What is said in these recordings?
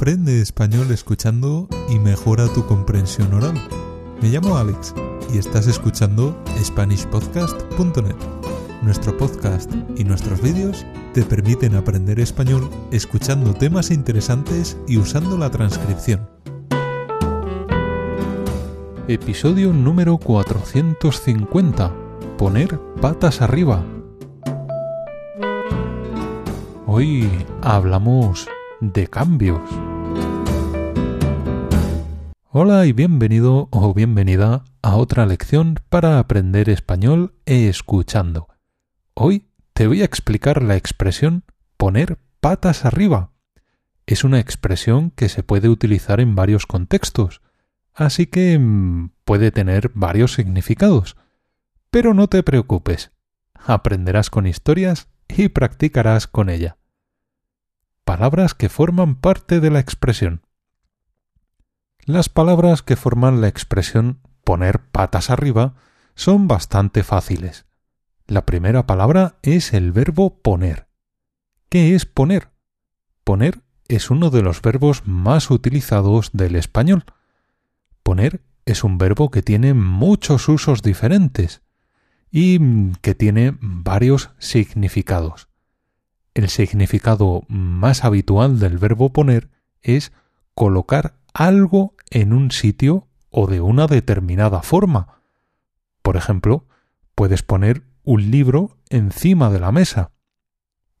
Aprende español escuchando y mejora tu comprensión oral. Me llamo Alex y estás escuchando SpanishPodcast.net. Nuestro podcast y nuestros vídeos te permiten aprender español escuchando temas interesantes y usando la transcripción. Episodio número 450. Poner patas arriba. Hoy hablamos de cambios. Hola y bienvenido o bienvenida a otra lección para aprender español escuchando. Hoy te voy a explicar la expresión poner patas arriba. Es una expresión que se puede utilizar en varios contextos, así que mm, puede tener varios significados. Pero no te preocupes, aprenderás con historias y practicarás con ella palabras que forman parte de la expresión. Las palabras que forman la expresión poner patas arriba son bastante fáciles. La primera palabra es el verbo poner. ¿Qué es poner? Poner es uno de los verbos más utilizados del español. Poner es un verbo que tiene muchos usos diferentes y que tiene varios significados. El significado más habitual del verbo poner es colocar algo en un sitio o de una determinada forma. Por ejemplo, puedes poner un libro encima de la mesa.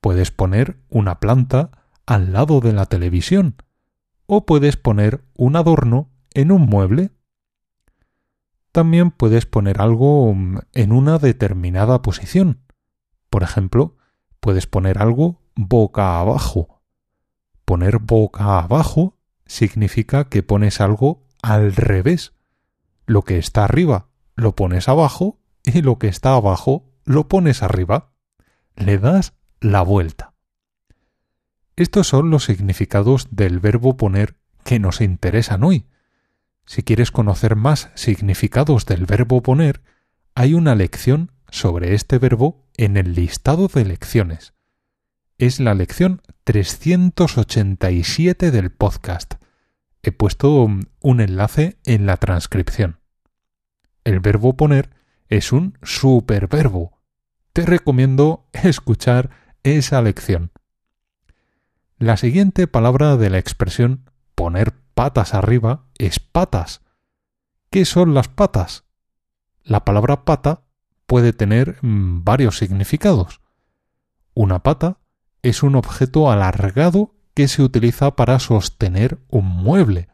Puedes poner una planta al lado de la televisión. O puedes poner un adorno en un mueble. También puedes poner algo en una determinada posición. Por ejemplo, puedes poner algo boca abajo. Poner boca abajo significa que pones algo al revés. Lo que está arriba lo pones abajo y lo que está abajo lo pones arriba. Le das la vuelta. Estos son los significados del verbo poner que nos interesan hoy. Si quieres conocer más significados del verbo poner, hay una lección sobre este verbo en el listado de lecciones. Es la lección 387 del podcast. He puesto un enlace en la transcripción. El verbo poner es un superverbo. Te recomiendo escuchar esa lección. La siguiente palabra de la expresión poner patas arriba es patas. ¿Qué son las patas? La palabra pata puede tener mm, varios significados. Una pata es un objeto alargado que se utiliza para sostener un mueble.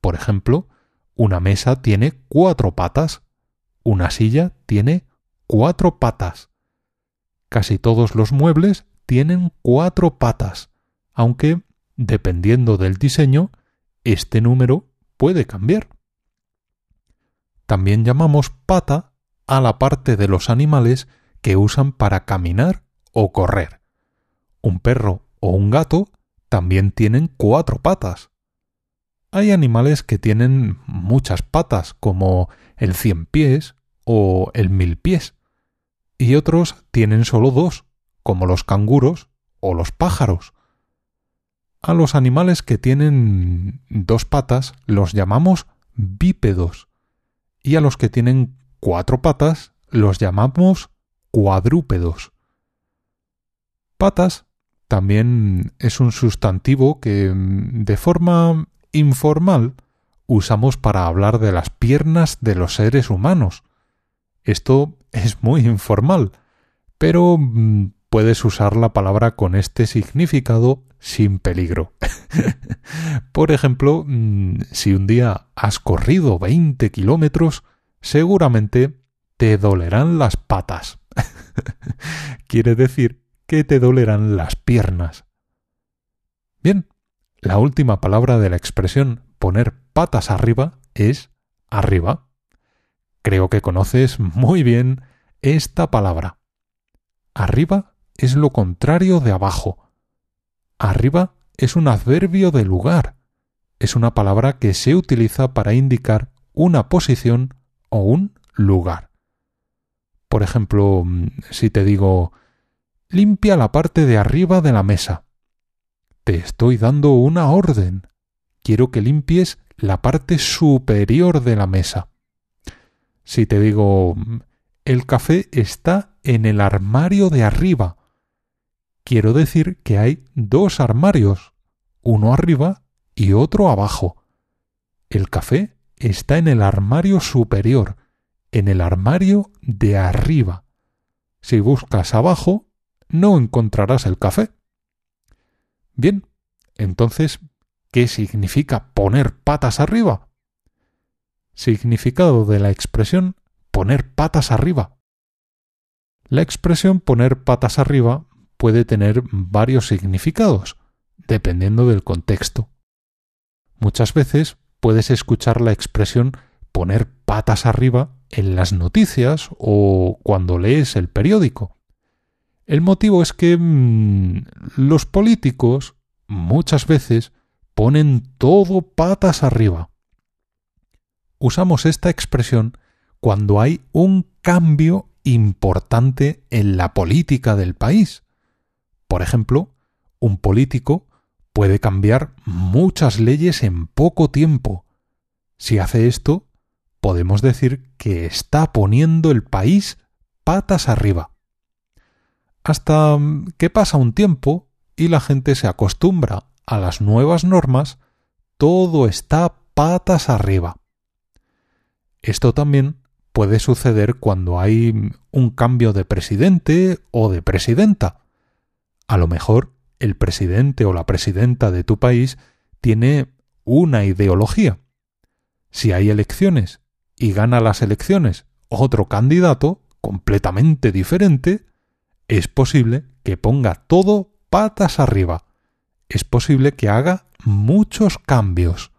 Por ejemplo, una mesa tiene cuatro patas, una silla tiene cuatro patas. Casi todos los muebles tienen cuatro patas, aunque, dependiendo del diseño, este número puede cambiar. También llamamos pata a la parte de los animales que usan para caminar o correr. Un perro o un gato también tienen cuatro patas. Hay animales que tienen muchas patas, como el cien pies o el mil pies, y otros tienen solo dos, como los canguros o los pájaros. A los animales que tienen dos patas los llamamos bípedos, y a los que tienen cuatro patas los llamamos cuadrúpedos. Patas también es un sustantivo que mm, de forma informal usamos para hablar de las piernas de los seres humanos. Esto es muy informal, pero mm, puedes usar la palabra con este significado sin peligro. Por ejemplo, mm, si un día has corrido 20 kilómetros, seguramente te dolerán las patas. Quiere decir que te dolerán las piernas. Bien, la última palabra de la expresión poner patas arriba es arriba. Creo que conoces muy bien esta palabra. Arriba es lo contrario de abajo. Arriba es un adverbio de lugar. Es una palabra que se utiliza para indicar una posición o un lugar. Por ejemplo, mm, si te digo limpia la parte de arriba de la mesa. te estoy dando una orden. Quiero que limpies la parte superior de la mesa. Si te digo el café está en el armario de arriba, quiero decir que hay dos armarios, uno arriba y otro abajo. El café está en el armario superior, en el armario de arriba. Si buscas abajo, no encontrarás el café. Bien, entonces, ¿qué significa poner patas arriba? Significado de la expresión poner patas arriba. La expresión poner patas arriba puede tener varios significados, dependiendo del contexto. Muchas veces puedes escuchar la expresión poner patas arriba en las noticias o cuando lees el periódico. El motivo es que mm, los políticos muchas veces ponen todo patas arriba. Usamos esta expresión cuando hay un cambio importante en la política del país. Por ejemplo, un político puede cambiar muchas leyes en poco tiempo. Si hace esto, podemos decir que está poniendo el país patas arriba. Hasta que pasa un tiempo y la gente se acostumbra a las nuevas normas, todo está patas arriba. Esto también puede suceder cuando hay un cambio de presidente o de presidenta. A lo mejor el presidente o la presidenta de tu país tiene una ideología. Si hay elecciones y gana las elecciones otro candidato completamente diferente, es posible que ponga todo patas arriba. Es posible que haga muchos cambios.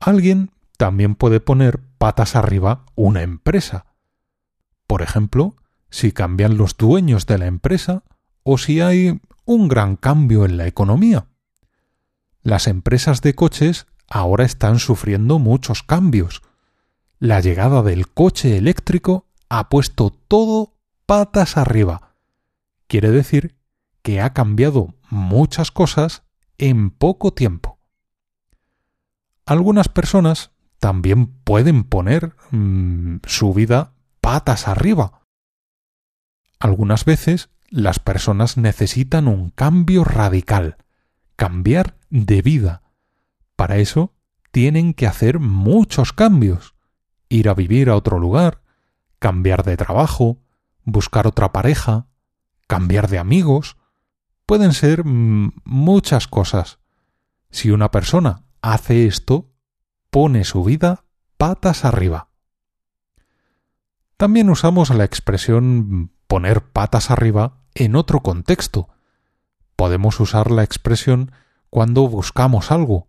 Alguien también puede poner patas arriba una empresa. Por ejemplo, si cambian los dueños de la empresa o si hay un gran cambio en la economía. Las empresas de coches ahora están sufriendo muchos cambios. La llegada del coche eléctrico ha puesto todo patas arriba. Quiere decir que ha cambiado muchas cosas en poco tiempo. Algunas personas también pueden poner mm, su vida patas arriba. Algunas veces las personas necesitan un cambio radical, cambiar de vida. Para eso tienen que hacer muchos cambios, ir a vivir a otro lugar, cambiar de trabajo, buscar otra pareja, cambiar de amigos. Pueden ser mm, muchas cosas. Si una persona hace esto, pone su vida patas arriba. También usamos la expresión poner patas arriba en otro contexto. Podemos usar la expresión cuando buscamos algo.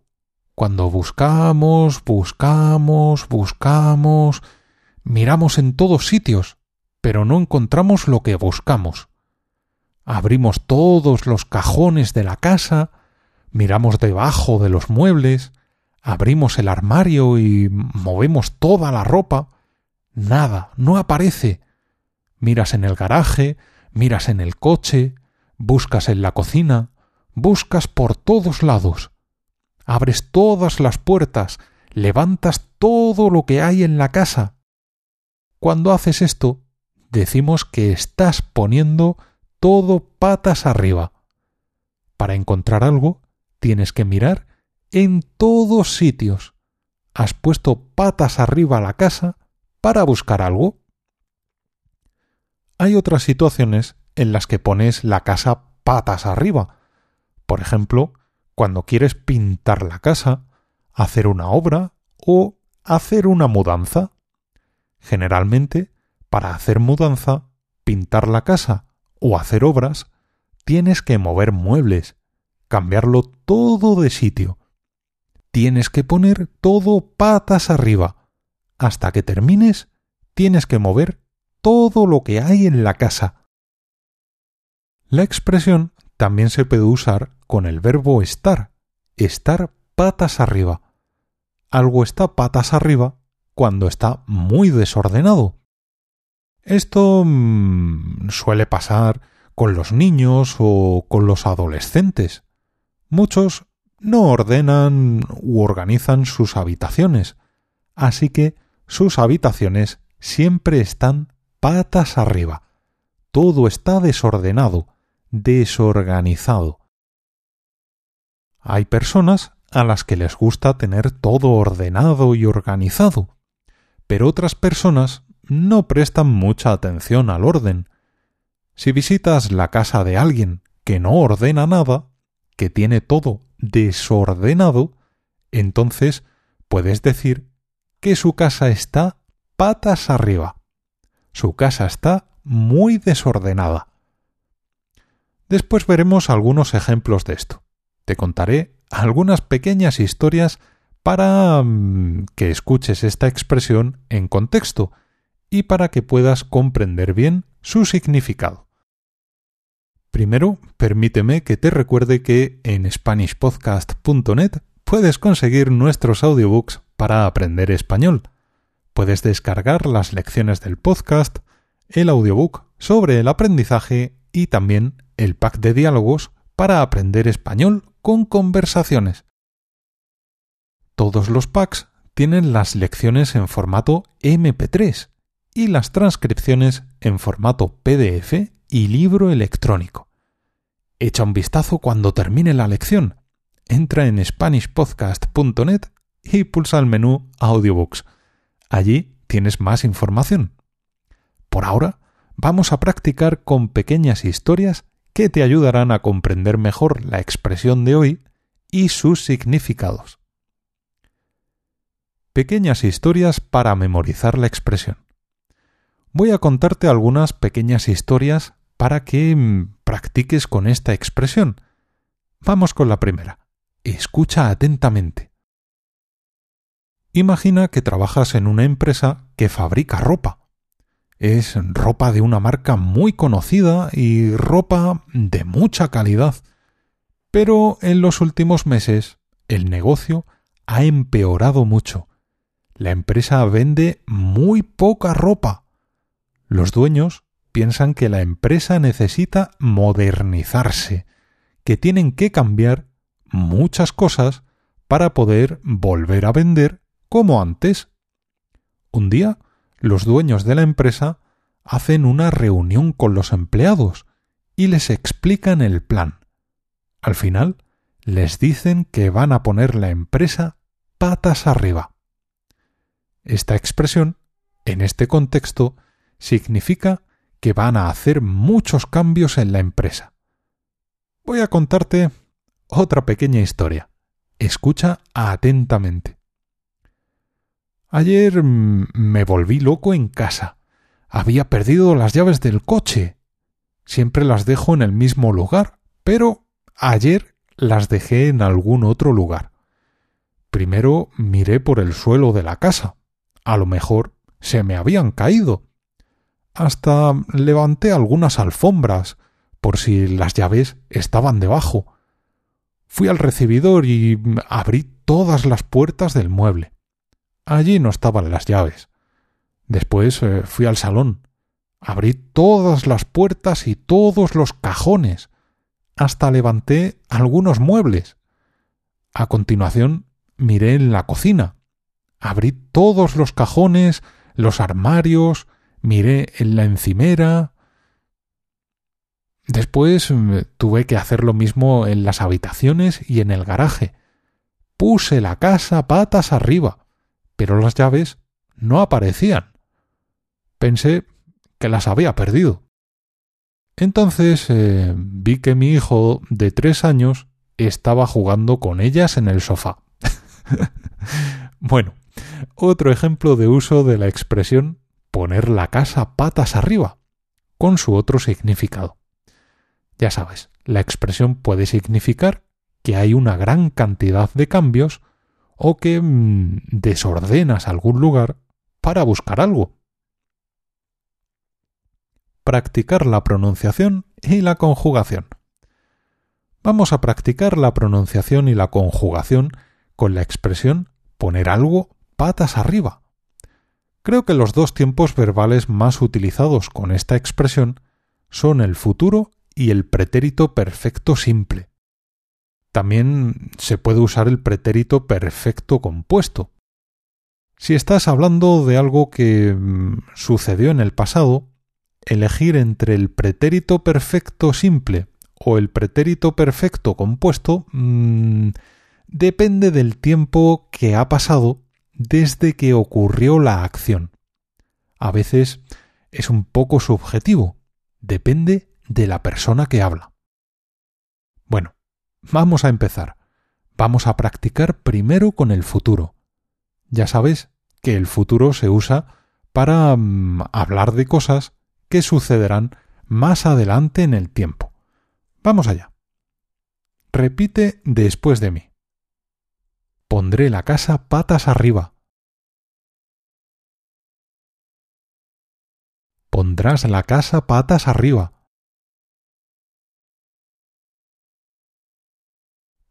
Cuando buscamos, buscamos, buscamos, miramos en todos sitios, pero no encontramos lo que buscamos. Abrimos todos los cajones de la casa, miramos debajo de los muebles, abrimos el armario y movemos toda la ropa. Nada, no aparece. Miras en el garaje, miras en el coche, buscas en la cocina, buscas por todos lados. Abres todas las puertas, levantas todo lo que hay en la casa. Cuando haces esto, decimos que estás poniendo todo patas arriba. Para encontrar algo, tienes que mirar en todos sitios. Has puesto patas arriba la casa para buscar algo. Hay otras situaciones en las que pones la casa patas arriba. Por ejemplo, cuando quieres pintar la casa, hacer una obra o hacer una mudanza. Generalmente, para hacer mudanza, pintar la casa o hacer obras, tienes que mover muebles, cambiarlo todo de sitio. Tienes que poner todo patas arriba. Hasta que termines, tienes que mover todo lo que hay en la casa. La expresión también se puede usar con el verbo estar, estar patas arriba. Algo está patas arriba cuando está muy desordenado. Esto mm, suele pasar con los niños o con los adolescentes. Muchos no ordenan u organizan sus habitaciones, así que sus habitaciones siempre están patas arriba. Todo está desordenado, desorganizado. Hay personas a las que les gusta tener todo ordenado y organizado, pero otras personas no prestan mucha atención al orden. Si visitas la casa de alguien que no ordena nada, que tiene todo desordenado, entonces puedes decir que su casa está patas arriba. Su casa está muy desordenada. Después veremos algunos ejemplos de esto. Te contaré algunas pequeñas historias para mm, que escuches esta expresión en contexto y para que puedas comprender bien su significado. Primero, permíteme que te recuerde que en SpanishPodcast.net puedes conseguir nuestros audiobooks para aprender español. Puedes descargar las lecciones del podcast, el audiobook sobre el aprendizaje y también el pack de diálogos para aprender español con conversaciones. Todos los packs tienen las lecciones en formato MP3 y las transcripciones en formato PDF y libro electrónico. Echa un vistazo cuando termine la lección. Entra en SpanishPodcast.net y pulsa el menú Audiobooks. Allí tienes más información. Por ahora, vamos a practicar con pequeñas historias que te ayudarán a comprender mejor la expresión de hoy y sus significados. Pequeñas historias para memorizar la expresión. Voy a contarte algunas pequeñas historias para que mm, practiques con esta expresión. Vamos con la primera. Escucha atentamente. Imagina que trabajas en una empresa que fabrica ropa es ropa de una marca muy conocida y ropa de mucha calidad. Pero en los últimos meses el negocio ha empeorado mucho. La empresa vende muy poca ropa. Los dueños piensan que la empresa necesita modernizarse, que tienen que cambiar muchas cosas para poder volver a vender como antes. Un día los dueños de la empresa hacen una reunión con los empleados y les explican el plan. Al final, les dicen que van a poner la empresa patas arriba. Esta expresión, en este contexto, significa que van a hacer muchos cambios en la empresa. Voy a contarte otra pequeña historia. Escucha atentamente. Ayer mm, me volví loco en casa. Había perdido las llaves del coche. Siempre las dejo en el mismo lugar, pero ayer las dejé en algún otro lugar. Primero miré por el suelo de la casa. A lo mejor se me habían caído. Hasta levanté algunas alfombras, por si las llaves estaban debajo. Fui al recibidor y abrí todas las puertas del mueble. Allí no estaban las llaves. Después eh, fui al salón. Abrí todas las puertas y todos los cajones. Hasta levanté algunos muebles. A continuación miré en la cocina. Abrí todos los cajones, los armarios, miré en la encimera. Después mm, tuve que hacer lo mismo en las habitaciones y en el garaje. Puse la casa patas arriba pero las llaves no aparecían. Pensé que las había perdido. Entonces eh, vi que mi hijo de tres años estaba jugando con ellas en el sofá. bueno, otro ejemplo de uso de la expresión poner la casa patas arriba, con su otro significado. Ya sabes, la expresión puede significar que hay una gran cantidad de cambios o que mm, desordenas algún lugar para buscar algo. Practicar la pronunciación y la conjugación. Vamos a practicar la pronunciación y la conjugación con la expresión poner algo patas arriba. Creo que los dos tiempos verbales más utilizados con esta expresión son el futuro y el pretérito perfecto simple. también se puede usar el pretérito perfecto compuesto. Si estás hablando de algo que mm, sucedió en el pasado, elegir entre el pretérito perfecto simple o el pretérito perfecto compuesto mm, depende del tiempo que ha pasado desde que ocurrió la acción. A veces es un poco subjetivo, depende de la persona que habla. Bueno, vamos a empezar. Vamos a practicar primero con el futuro. Ya sabes que el futuro se usa para mm, hablar de cosas que sucederán más adelante en el tiempo. Vamos allá. Repite después de mí. Pondré la casa patas arriba. Pondrás la casa patas arriba.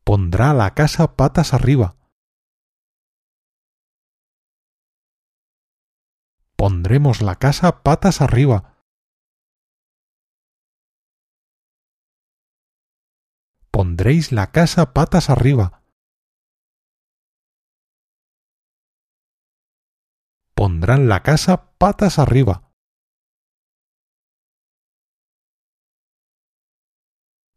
Pondrá la casa patas arriba. Pondremos la casa patas arriba. Pondréis la casa patas arriba. Pondrán la casa patas arriba.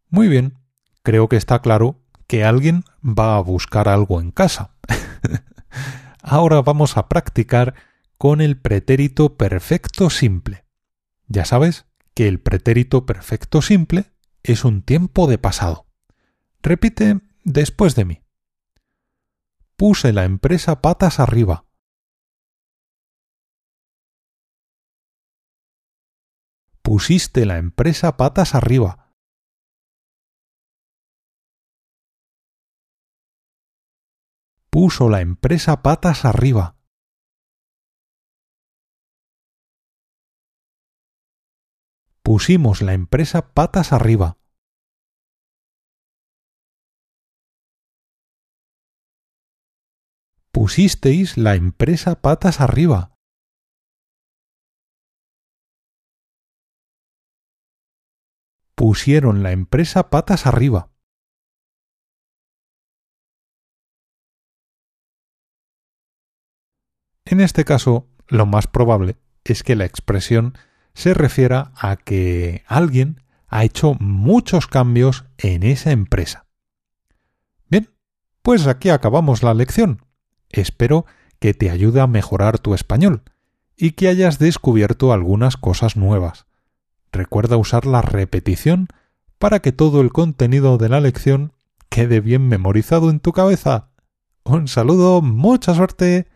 Muy bien, creo que está claro que alguien va a buscar algo en casa. Ahora vamos a practicar con el pretérito perfecto simple. Ya sabes que el pretérito perfecto simple es un tiempo de pasado. Repite después de mí. Puse la empresa patas arriba. Pusiste la empresa patas arriba. Puso la empresa patas arriba. Pusimos la empresa patas arriba. Pusisteis la empresa patas arriba. Pusieron la empresa patas arriba. En este caso, lo más probable es que la expresión se refiera a que alguien ha hecho muchos cambios en esa empresa. Bien, pues aquí acabamos la lección. Espero que te ayude a mejorar tu español y que hayas descubierto algunas cosas nuevas. Recuerda usar la repetición para que todo el contenido de la lección quede bien memorizado en tu cabeza. Un saludo, mucha suerte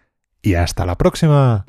y hasta la próxima.